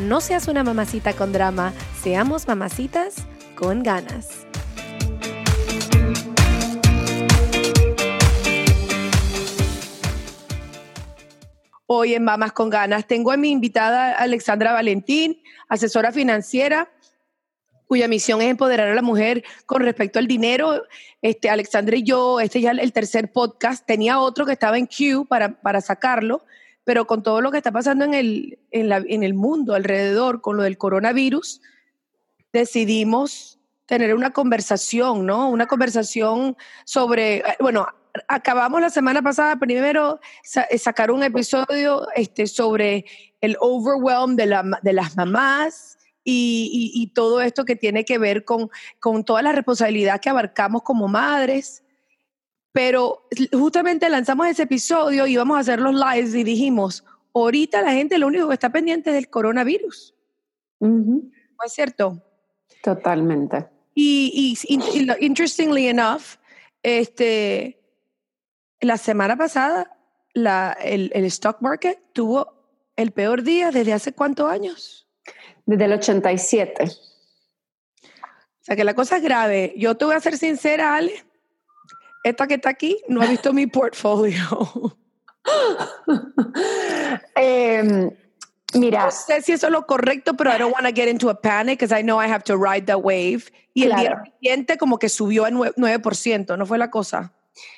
no seas una mamacita con drama, seamos mamacitas con ganas. Hoy en Mamas con Ganas tengo a mi invitada Alexandra Valentín, asesora financiera, cuya misión es empoderar a la mujer con respecto al dinero. Este, Alexandra y yo, este ya el tercer podcast, tenía otro que estaba en queue para, para sacarlo, pero con todo lo que está pasando en el, en, la, en el mundo alrededor, con lo del coronavirus, decidimos tener una conversación, ¿no? Una conversación sobre, bueno, acabamos la semana pasada primero eh, sacar un episodio este, sobre el overwhelm de, la, de las mamás y, y, y, todo esto que tiene que ver con, con toda la responsabilidad que abarcamos como madres. Pero justamente lanzamos ese episodio y íbamos a hacer los lives y dijimos, ahorita la gente lo único que está pendiente es del coronavirus. ¿No es cierto? Totalmente. Y, y, y, interestingly enough, este, la semana pasada la, el, el, stock market tuvo el peor día desde hace cuántos años? Desde el 87. O sea que la cosa es grave. Yo te voy a ser sincera, Ale esta que está aquí no ha visto mi portfolio. eh, mira. No sé si eso es lo correcto, pero I don't want to get into a panic because I know I have to ride the wave. Y claro. el día siguiente como que subió a 9%, ¿no fue la cosa?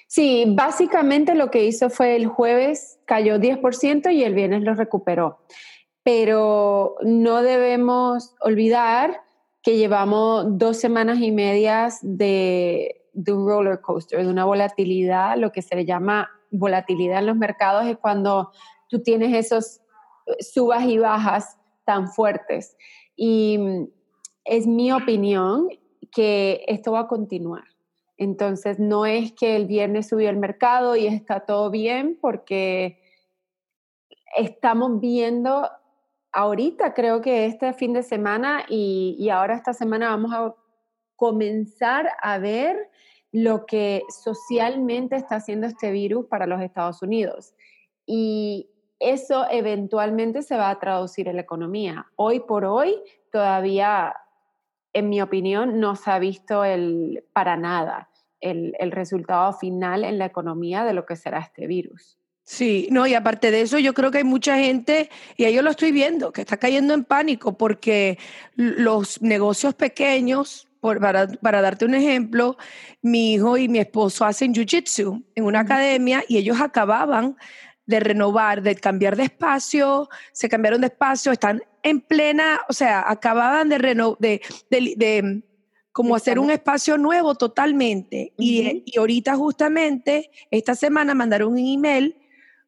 Sí, básicamente lo que hizo fue el jueves cayó 10% y el viernes lo recuperó. Pero no debemos olvidar que llevamos dos semanas y medias de de un roller coaster, de una volatilidad, lo que se le llama volatilidad en los mercados es cuando tú tienes esos eh, subas y bajas tan fuertes. Y mm, es mi opinión que esto va a continuar. Entonces, no es que el viernes subió el mercado y está todo bien, porque estamos viendo ahorita, creo que este fin de semana y, y ahora esta semana vamos a comenzar a ver lo que socialmente está haciendo este virus para los Estados Unidos. Y eso eventualmente se va a traducir en la economía. Hoy por hoy, todavía, en mi opinión, no se ha visto el, para nada el, el resultado final en la economía de lo que será este virus. Sí, no, y aparte de eso, yo creo que hay mucha gente, y yo lo estoy viendo, que está cayendo en pánico porque los negocios pequeños, por, para, para, darte un ejemplo, mi hijo y mi esposo hacen jiu-jitsu en una academia y ellos acababan de renovar, de cambiar de espacio, se cambiaron de espacio, están en plena, o sea, acababan de renovar, de, de, de, como hacer un espacio nuevo totalmente. Uh -huh. y, y ahorita justamente, esta semana mandaron un email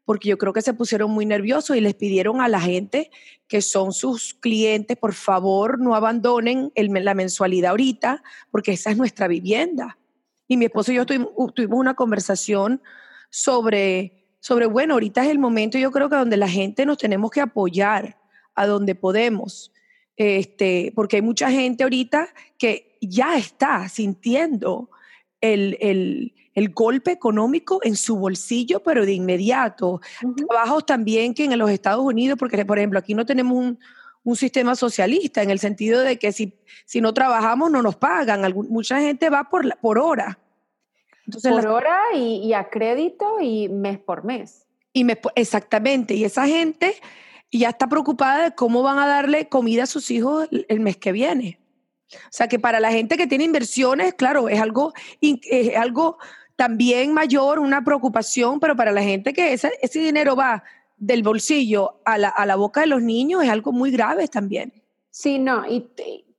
porque yo creo que se pusieron muy nerviosos y les pidieron a la gente que son sus clientes, por favor, no abandonen el, la mensualidad ahorita, porque esa es nuestra vivienda. Y mi esposo y yo tuvimos, tuvimos una conversación sobre, sobre, bueno, ahorita es el momento, yo creo que donde la gente nos tenemos que apoyar a donde podemos, este, porque hay mucha gente ahorita que ya está sintiendo el, el, el golpe económico en su bolsillo, pero de inmediato. Uh -huh. Trabajos también que en los Estados Unidos, porque por ejemplo aquí no tenemos un, un sistema socialista en el sentido de que si, si no trabajamos no nos pagan. Mucha gente va por, la, por hora. Entonces, por las, hora y, y, a crédito y mes por mes. Y me, exactamente, y esa gente ya está preocupada de cómo van a darle comida a sus hijos el mes que viene. O sea que para la gente que tiene inversiones, claro, es algo, es algo también mayor, una preocupación, pero para la gente que ese, ese dinero va del bolsillo a la, a la boca de los niños es algo muy grave también. Sí, no, y,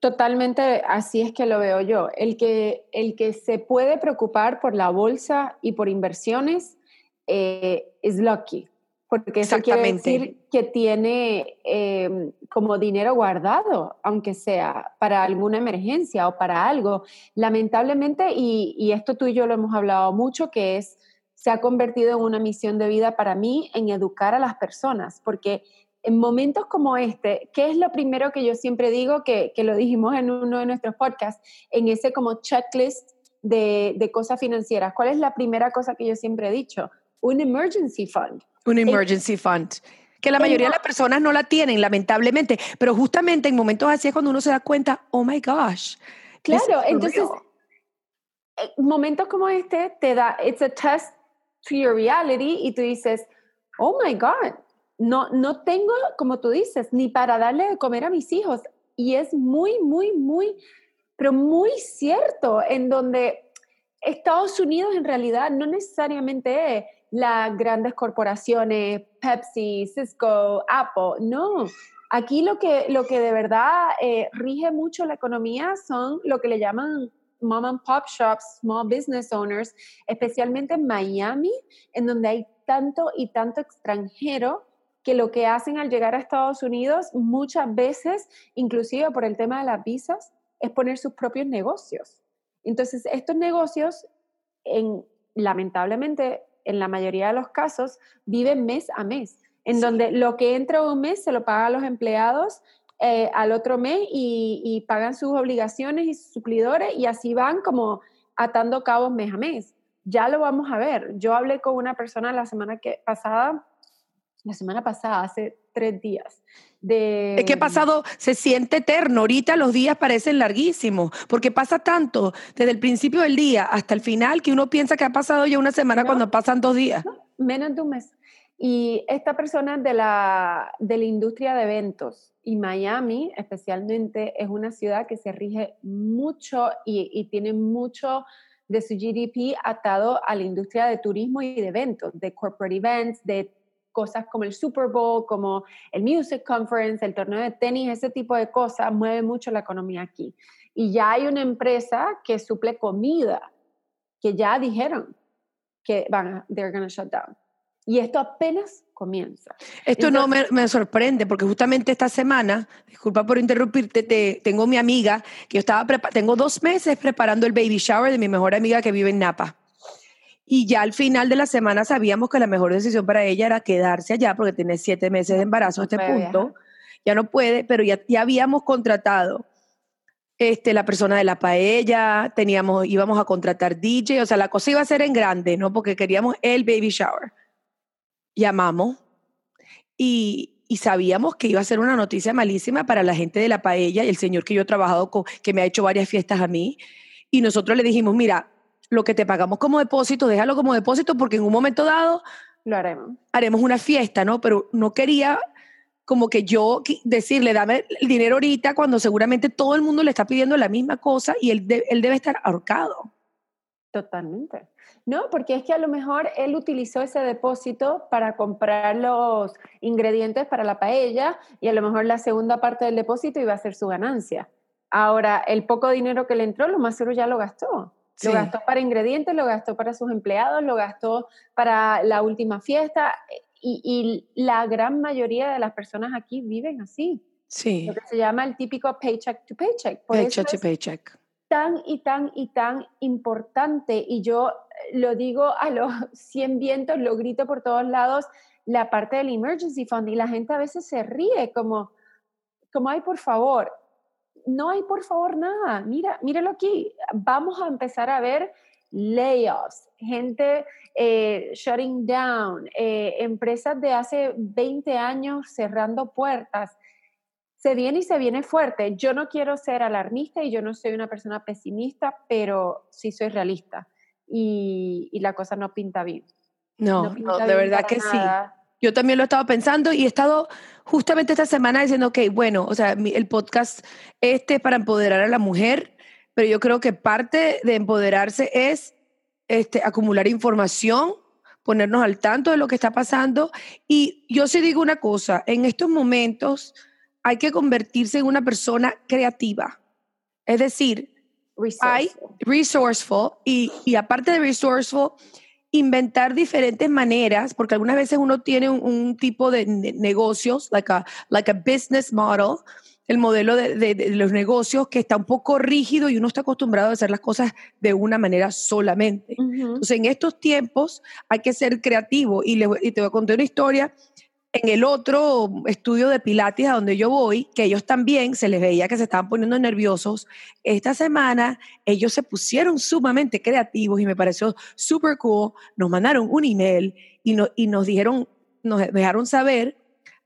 totalmente así es que lo veo yo. El que, el que se puede preocupar por la bolsa y por inversiones eh, es lucky porque eso quiere decir que tiene em, como dinero guardado, aunque sea para alguna emergencia o para algo. Lamentablemente, y, y, esto tú y yo lo hemos hablado mucho, que es, se ha convertido en una misión de vida para mí en educar a las personas, porque en momentos como este, ¿qué es lo primero que yo siempre digo, que, que lo dijimos en uno de nuestros podcasts, en ese como checklist de, de cosas financieras? ¿Cuál es la primera cosa que yo siempre he dicho? Un emergency fund un emergency fund. Que la mayoría de las personas no la tienen, lamentablemente. Pero justamente en momentos así es cuando uno se da cuenta, oh my gosh. Claro, entonces, eh, momentos como este te da, it's a test to your reality y tú dices, oh my God, no, no tengo, como tú dices, ni para darle de comer a mis hijos. Y es muy, muy, muy, pero muy cierto, en donde Estados Unidos en realidad no necesariamente las grandes corporaciones, Pepsi, Cisco, Apple, no. Aquí lo que, lo que de verdad eh, rige mucho la economía son lo que le llaman mom and pop shops, small business owners, especialmente en Miami, en donde hay tanto y tanto extranjero que lo que hacen al llegar a Estados Unidos muchas veces, inclusive por el tema de las visas, es poner sus propios negocios. Entonces, estos negocios, en, lamentablemente, en la mayoría de los casos, viven mes a mes, en donde lo que entra un mes se lo pagan los empleados eh, al otro mes y, pagan sus obligaciones y sus suplidores y así van como atando cabos mes a mes. Ya lo vamos a ver. Yo hablé con una persona la semana que, pasada, la semana pasada, hace tres días, es que pasado se siente eterno, ahorita los días parecen larguísimos, porque pasa tanto desde el principio del día hasta el final que uno piensa que ha pasado ya una semana cuando pasan dos días. menos de un mes. Y esta persona de la, de la industria de eventos y Miami especialmente es una ciudad que se rige mucho y, y tiene mucho de su GDP atado a la industria de turismo y de eventos, de corporate events, de cosas como el Super Bowl, como el Music Conference, el torneo de tenis, ese tipo de cosas mueve mucho la economía aquí. Y ya hay una empresa que suple comida, que ya dijeron que van a, they're going to shut down. Y esto apenas comienza. Esto no me, me, sorprende, porque justamente esta semana, disculpa por interrumpirte, te, tengo mi amiga, que yo estaba, tengo dos meses preparando el baby shower de mi mejor amiga que vive en Napa. Y ya al final de la semana sabíamos que la mejor decisión para ella era quedarse allá porque tiene siete meses de embarazo a este punto. Ya no puede, pero ya, ya habíamos contratado este, la persona de la paella, teníamos, íbamos a contratar DJ, o sea, la cosa iba a ser en grande, ¿no? Porque queríamos el baby shower. Llamamos y, y sabíamos que iba a ser una noticia malísima para la gente de la paella y el señor que yo he trabajado con, que me ha hecho varias fiestas a mí. Y nosotros le dijimos, mira, lo que te pagamos como depósito, déjalo como depósito porque en un momento dado lo haremos. Haremos una fiesta, ¿no? Pero no quería como que yo decirle, dame el dinero ahorita cuando seguramente todo el mundo le está pidiendo la misma cosa y él, él debe estar ahorcado. Totalmente. No, porque es que a lo mejor él utilizó ese depósito para comprar los ingredientes para la paella y a lo mejor la segunda parte del depósito iba a ser su ganancia. Ahora, el poco dinero que le entró, lo más seguro ya lo gastó. Lo gastó para ingredientes, lo gastó para sus empleados, lo gastó para la última fiesta y, la gran mayoría de las personas aquí viven así. Sí. Lo que se llama el típico paycheck to paycheck. paycheck to paycheck. Tan y tan y tan importante y yo lo digo a los 100 vientos, lo grito por todos lados, la parte del emergency fund y la gente a veces se ríe como, como, ay, por favor, no hay por favor nada. Mira, míralo aquí. Vamos a empezar a ver layoffs, gente eh, shutting down, eh, empresas de hace 20 años cerrando puertas. Se viene y se viene fuerte. Yo no quiero ser alarmista y yo no soy una persona pesimista, pero sí soy realista y, y la cosa no pinta bien. No, no, de verdad que sí. Yo también lo he estado pensando y he estado justamente esta semana diciendo, ok, bueno, o sea, el podcast este es para empoderar a la mujer, pero yo creo que parte de empoderarse es este, acumular información, ponernos al tanto de lo que está pasando. Y yo sí digo una cosa, en estos momentos hay que convertirse en una persona creativa. Es decir, hay resourceful y, y aparte de resourceful, inventar diferentes maneras, porque algunas veces uno tiene un, tipo de negocios, like a, like a business model, el modelo de, los negocios que está un poco rígido y uno está acostumbrado a hacer las cosas de una manera solamente. Entonces, en estos tiempos hay que ser creativo y, y te voy a contar una historia en el otro estudio de Pilates a donde yo voy, que ellos también se les veía que se estaban poniendo nerviosos, esta semana ellos se pusieron sumamente creativos y me pareció súper cool. Nos mandaron un email y, y nos dijeron, nos dejaron saber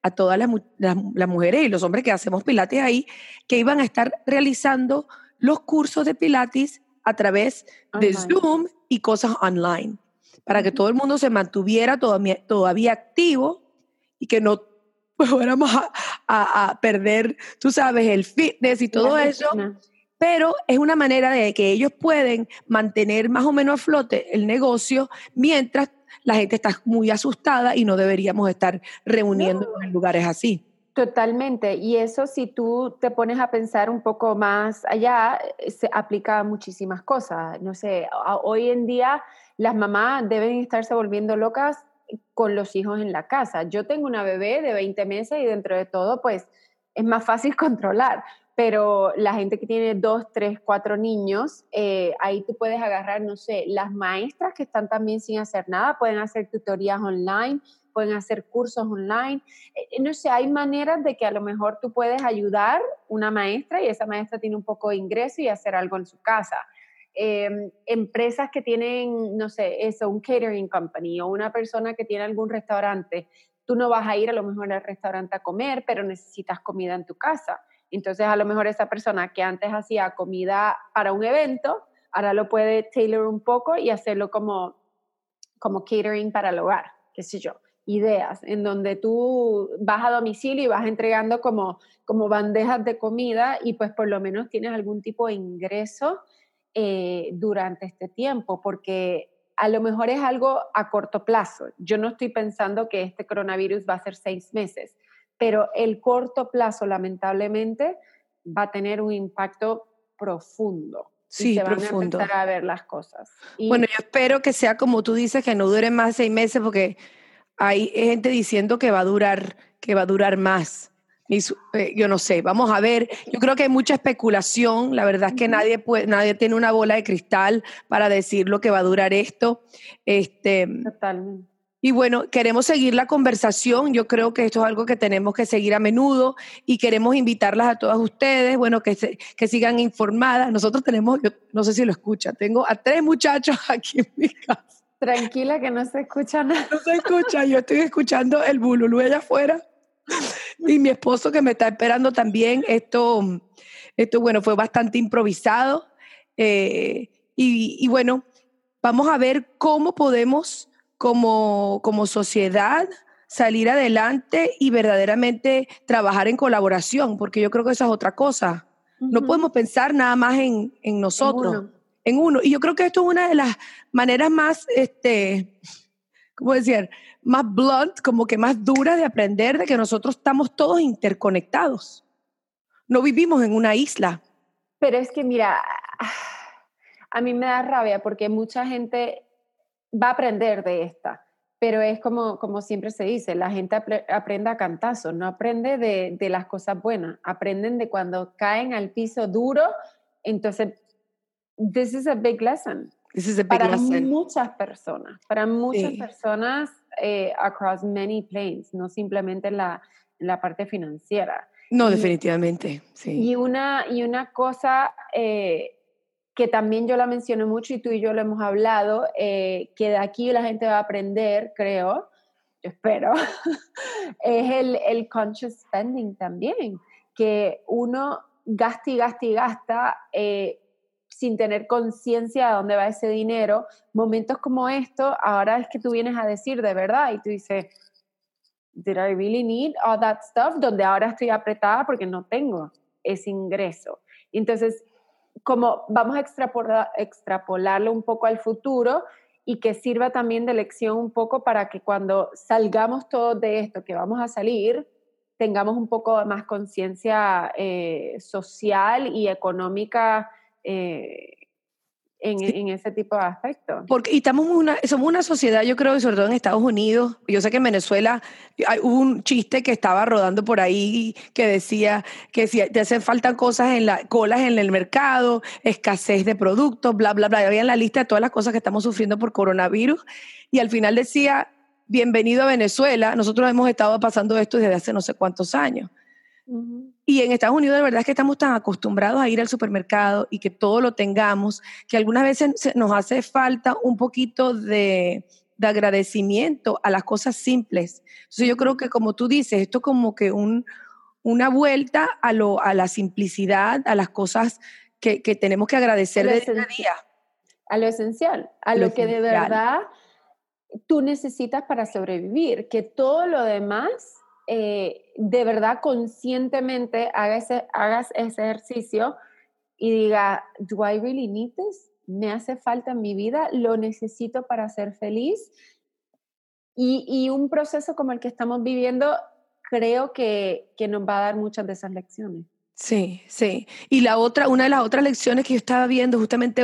a todas las, las, mujeres y los hombres que hacemos Pilates ahí, que iban a estar realizando los cursos de Pilates a través de Zoom y cosas online, para que todo el mundo se mantuviera todavía, todavía activo y que no fuéramos a, perder, tú sabes, el fitness y todo eso. Pero es una manera de que ellos pueden mantener más o menos a flote el negocio mientras la gente está muy asustada y no deberíamos estar reuniéndonos en lugares así. Totalmente. Y eso si tú te pones a pensar un poco más allá, se aplica a muchísimas cosas. No sé, hoy en día las mamás deben estarse volviendo locas con los hijos en la casa. Yo tengo una bebé de 20 meses y dentro de todo, pues es más fácil controlar, pero la gente que tiene dos, tres, cuatro niños, eh, ahí tú puedes agarrar, no sé, las maestras que están también sin hacer nada, pueden hacer tutorías online, pueden hacer cursos online. Eh, no sé, hay maneras de que a lo mejor tú puedes ayudar una maestra y esa maestra tiene un poco de ingreso y hacer algo en su casa. Em, empresas que tienen, no sé, eso, un catering company o una persona que tiene algún restaurante, tú no vas a ir a lo mejor al restaurante a comer, pero necesitas comida en tu casa. Entonces, a lo mejor esa persona que antes hacía comida para un evento, ahora lo puede tailor un poco y hacerlo como, como catering para el hogar, qué sé yo. Ideas en donde tú vas a domicilio y vas entregando como, como bandejas de comida y pues por lo menos tienes algún tipo de ingreso eh, durante este tiempo, porque a lo mejor es algo a corto plazo. Yo no estoy pensando que este coronavirus va a ser seis meses, pero el corto plazo, lamentablemente, va a tener un impacto profundo. Sí, se van a empezar a ver las cosas. bueno, yo espero que sea como tú dices, que no dure más seis meses, porque hay gente diciendo que va a durar, que va a durar más. Eh, yo no sé, vamos a ver. Yo creo que hay mucha especulación. La verdad es que nadie, puede, nadie tiene una bola de cristal para decir lo que va a durar esto. Este, Totalmente. Y bueno, queremos seguir la conversación. Yo creo que esto es algo que tenemos que seguir a menudo y queremos invitarlas a todas ustedes, bueno, que, que sigan informadas. Nosotros tenemos, yo no sé si lo escucha, tengo a tres muchachos aquí en mi casa. Tranquila que no se escucha nada. No se escucha, yo estoy escuchando el bululú allá afuera y mi esposo que me está esperando también. Esto, esto bueno, fue bastante improvisado. Eh, y, bueno, vamos a ver cómo podemos como, como sociedad salir adelante y verdaderamente trabajar en colaboración, porque yo creo que esa es otra cosa. No podemos pensar nada más en, en nosotros, en uno. Y yo creo que esto es una de las maneras más, este, ¿cómo decir? Más blunt, como que más dura de aprender de que nosotros estamos todos interconectados. No vivimos en una isla. Pero es que mira, a mí me da rabia porque mucha gente va a aprender de esta, pero es como, como siempre se dice, la gente aprende a cantazos, no aprende de, de las cosas buenas, aprenden de cuando caen al piso duro, entonces, this is a big lesson. This is a big para lesson. muchas personas, para muchas personas eh, across many planes, no simplemente en la, la parte financiera. No, definitivamente, sí. Y una, y una cosa eh, que también yo la menciono mucho y tú y yo lo hemos hablado, eh, que de aquí la gente va a aprender, creo, yo espero, es el, el conscious spending también, que uno gasta y gasta y gasta sin tener conciencia de dónde va ese dinero. Momentos como esto, ahora es que tú vienes a decir de verdad y tú dices, did I really need all that stuff? Donde ahora estoy apretada porque no tengo ese ingreso. Entonces, como vamos a extrapolar, extrapolarlo un poco al futuro y que sirva también de lección un poco para que cuando salgamos todos de esto, que vamos a salir, tengamos un poco más conciencia eh, social y económica eh, en, ese tipo de aspectos. Porque y estamos una, somos una sociedad, yo creo, sobre todo en Estados Unidos. Yo sé que en Venezuela hay, hubo un chiste que estaba rodando por ahí que decía que si te hacen falta cosas en la colas en el mercado, escasez de productos, bla, bla, bla. Había en la lista de todas las cosas que estamos sufriendo por coronavirus. Y al final decía, bienvenido a Venezuela. Nosotros hemos estado pasando esto desde hace no sé cuántos años. Y en Estados Unidos, de verdad es que estamos tan acostumbrados a ir al supermercado y que todo lo tengamos, que algunas veces nos hace falta un poquito de, agradecimiento a las cosas simples. Entonces, yo creo que, como tú dices, esto como que un, una vuelta a, lo, a la simplicidad, a las cosas que, tenemos que agradecer de día a día. A lo esencial, a lo, que de verdad tú necesitas para sobrevivir, que todo lo demás eh, de verdad conscientemente hagas ese, hagas ese ejercicio y diga, ¿do I really need this? ¿Me hace falta en mi vida? ¿Lo necesito para ser feliz? Y, y un proceso como el que estamos viviendo creo que, que nos va a dar muchas de esas lecciones. Sí, sí. Y la otra, una de las otras lecciones que yo estaba viendo justamente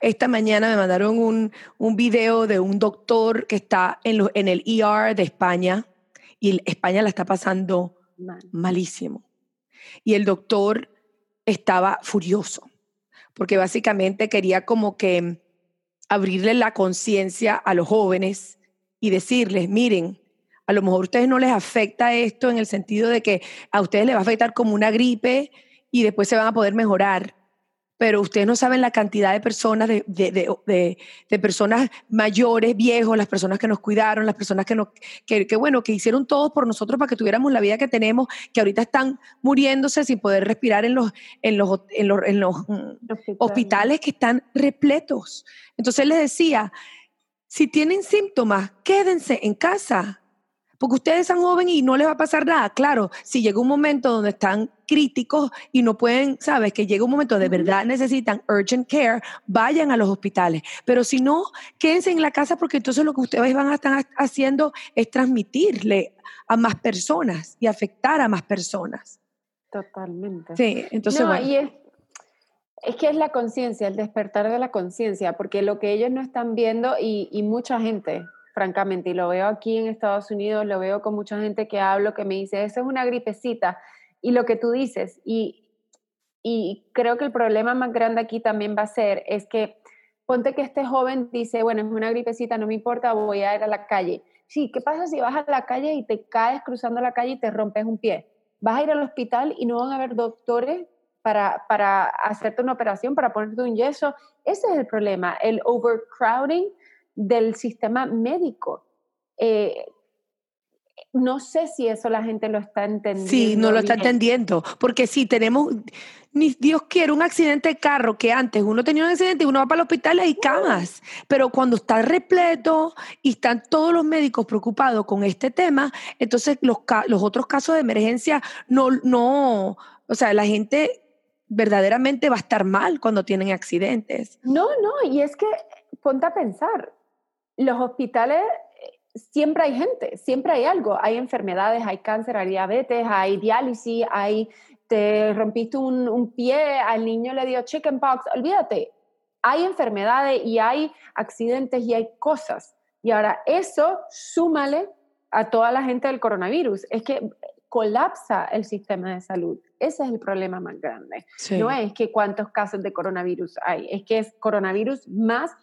esta mañana me mandaron un, un video de un doctor que está en, lo, en el ER de España y España la está pasando malísimo. Y el doctor estaba furioso, porque básicamente quería como que abrirle la conciencia a los jóvenes y decirles, miren, a lo mejor a ustedes no les afecta esto en el sentido de que a ustedes les va a afectar como una gripe y después se van a poder mejorar pero ustedes no saben la cantidad de personas, de, de, de, personas mayores, viejos, las personas que nos cuidaron, las personas que, nos, que, bueno, que hicieron todo por nosotros para que tuviéramos la vida que tenemos, que ahorita están muriéndose sin poder respirar en los, en los, en los, en los mm, hospitales que están repletos. Entonces les decía, si tienen síntomas, quédense en casa porque ustedes son jóvenes y no les va a pasar nada. Claro, si llega un momento donde están críticos y no pueden, sabes, que llega un momento de verdad necesitan urgent care, vayan a los hospitales. Pero si no, quédense en la casa porque entonces lo que ustedes van a estar haciendo es transmitirle a más personas y afectar a más personas. Totalmente. Sí, entonces. No, y es, es que es la conciencia, el despertar de la conciencia, porque lo que ellos no están viendo y, y mucha gente francamente, y lo veo aquí en Estados Unidos, lo veo con mucha gente que hablo que me dice, eso es una gripecita, y lo que tú dices, y, y creo que el problema más grande aquí también va a ser, es que ponte que este joven dice, bueno, es una gripecita, no me importa, voy a ir a la calle. Sí, ¿qué pasa si vas a la calle y te caes cruzando la calle y te rompes un pie? Vas a ir al hospital y no van a haber doctores para, para hacerte una operación, para ponerte un yeso. Ese es el problema, el overcrowding del sistema médico. Eh, no sé si eso la gente lo está entendiendo. Sí, no lo está entendiendo, porque si tenemos, ni Dios quiere, un accidente de carro, que antes uno tenía un accidente y uno va para el hospital y hay camas, pero cuando está repleto y están todos los médicos preocupados con este tema, entonces los, los otros casos de emergencia no, no, o sea, la gente verdaderamente va a estar mal cuando tienen accidentes. No, no, y es que ponte a pensar, los hospitales eh, siempre hay gente, siempre hay algo. Hay enfermedades, hay cáncer, hay diabetes, hay diálisis, hay, te rompiste un, pie, al niño le dio chickenpox, olvídate. Hay enfermedades y hay accidentes y hay cosas. Y ahora eso súmale a toda la gente del coronavirus. Es que colapsa el sistema de salud. Ese es el problema más grande. No es que cuántos casos de coronavirus hay, es que es coronavirus más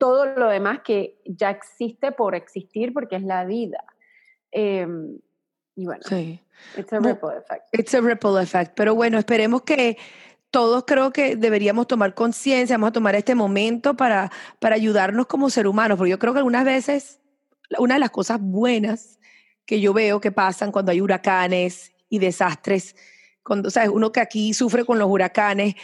todo lo demás que ya existe por existir porque es la vida. Em, y bueno, sí. it's a ripple effect. It's a ripple effect. Pero bueno, esperemos que todos creo que deberíamos tomar conciencia, vamos a tomar este momento para, para ayudarnos como ser humanos, porque yo creo que algunas veces una de las cosas buenas que yo veo que pasan cuando hay huracanes y desastres, cuando, ¿sabes? Uno que aquí sufre con los huracanes,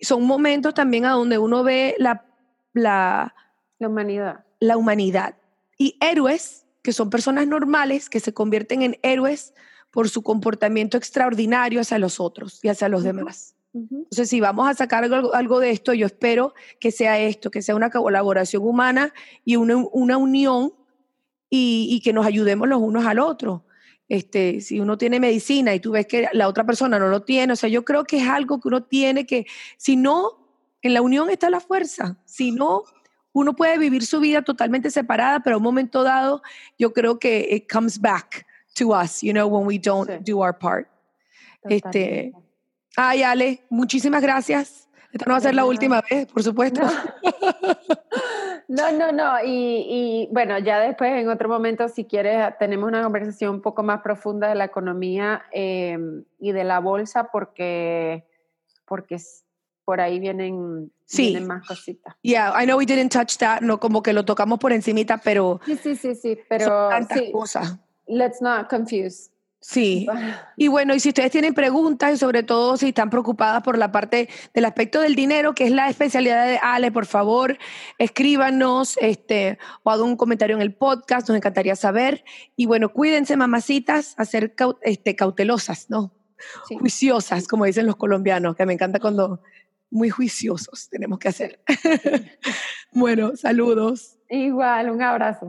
son momentos también a donde uno ve la, la, La humanidad. la humanidad. Y héroes, que son personas normales, que se convierten en héroes por su comportamiento extraordinario hacia los otros y hacia los demás. Entonces, si vamos a sacar algo, algo de esto, yo espero que sea esto, que sea una colaboración humana y una, una unión y, y que nos ayudemos los unos al otro. Este, si uno tiene medicina y tú ves que la otra persona no lo tiene, o sea, yo creo que es algo que uno tiene que, si no, en la unión está la fuerza, si no, uno puede vivir su vida totalmente separada, pero a un momento dado, yo creo que it comes back to us, you know, when we don't Sí. do our part. Este. Ay, Ale, muchísimas gracias. Esta no va a ser la última vez, por supuesto. No, no, no. Y, y, bueno, ya después, en otro momento, si quieres, tenemos una conversación un poco más profunda de la economía eh, y de la bolsa, porque, porque por ahí vienen, Sí. vienen más cositas. Yeah, I know we didn't touch that, no como que lo tocamos por encimita, pero Sí, sí, sí, sí, son pero tantas sí, cosas. let's not confuse. Sí. Y bueno, y si ustedes tienen preguntas y sobre todo si están preocupadas por la parte del aspecto del dinero, que es la especialidad de Ale, por favor, escríbanos este, o hagan un comentario en el podcast, nos encantaría saber. Y bueno, cuídense, mamacitas, a ser cau- este, cautelosas, ¿no? Sí. Juiciosas, como dicen los colombianos, que me encanta cuando muy juiciosos tenemos que hacer. bueno, saludos. Igual, un abrazo.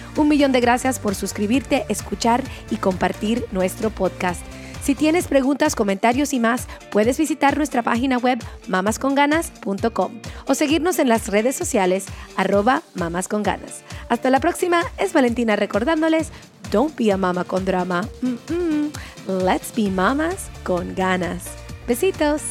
Un millón de gracias por suscribirte, escuchar y compartir nuestro podcast. Si tienes preguntas, comentarios y más, puedes visitar nuestra página web mamasconganas.com o seguirnos en las redes sociales arroba mamasconganas. Hasta la próxima, es Valentina recordándoles, don't be a mama con drama, let's be mamas con ganas. Besitos.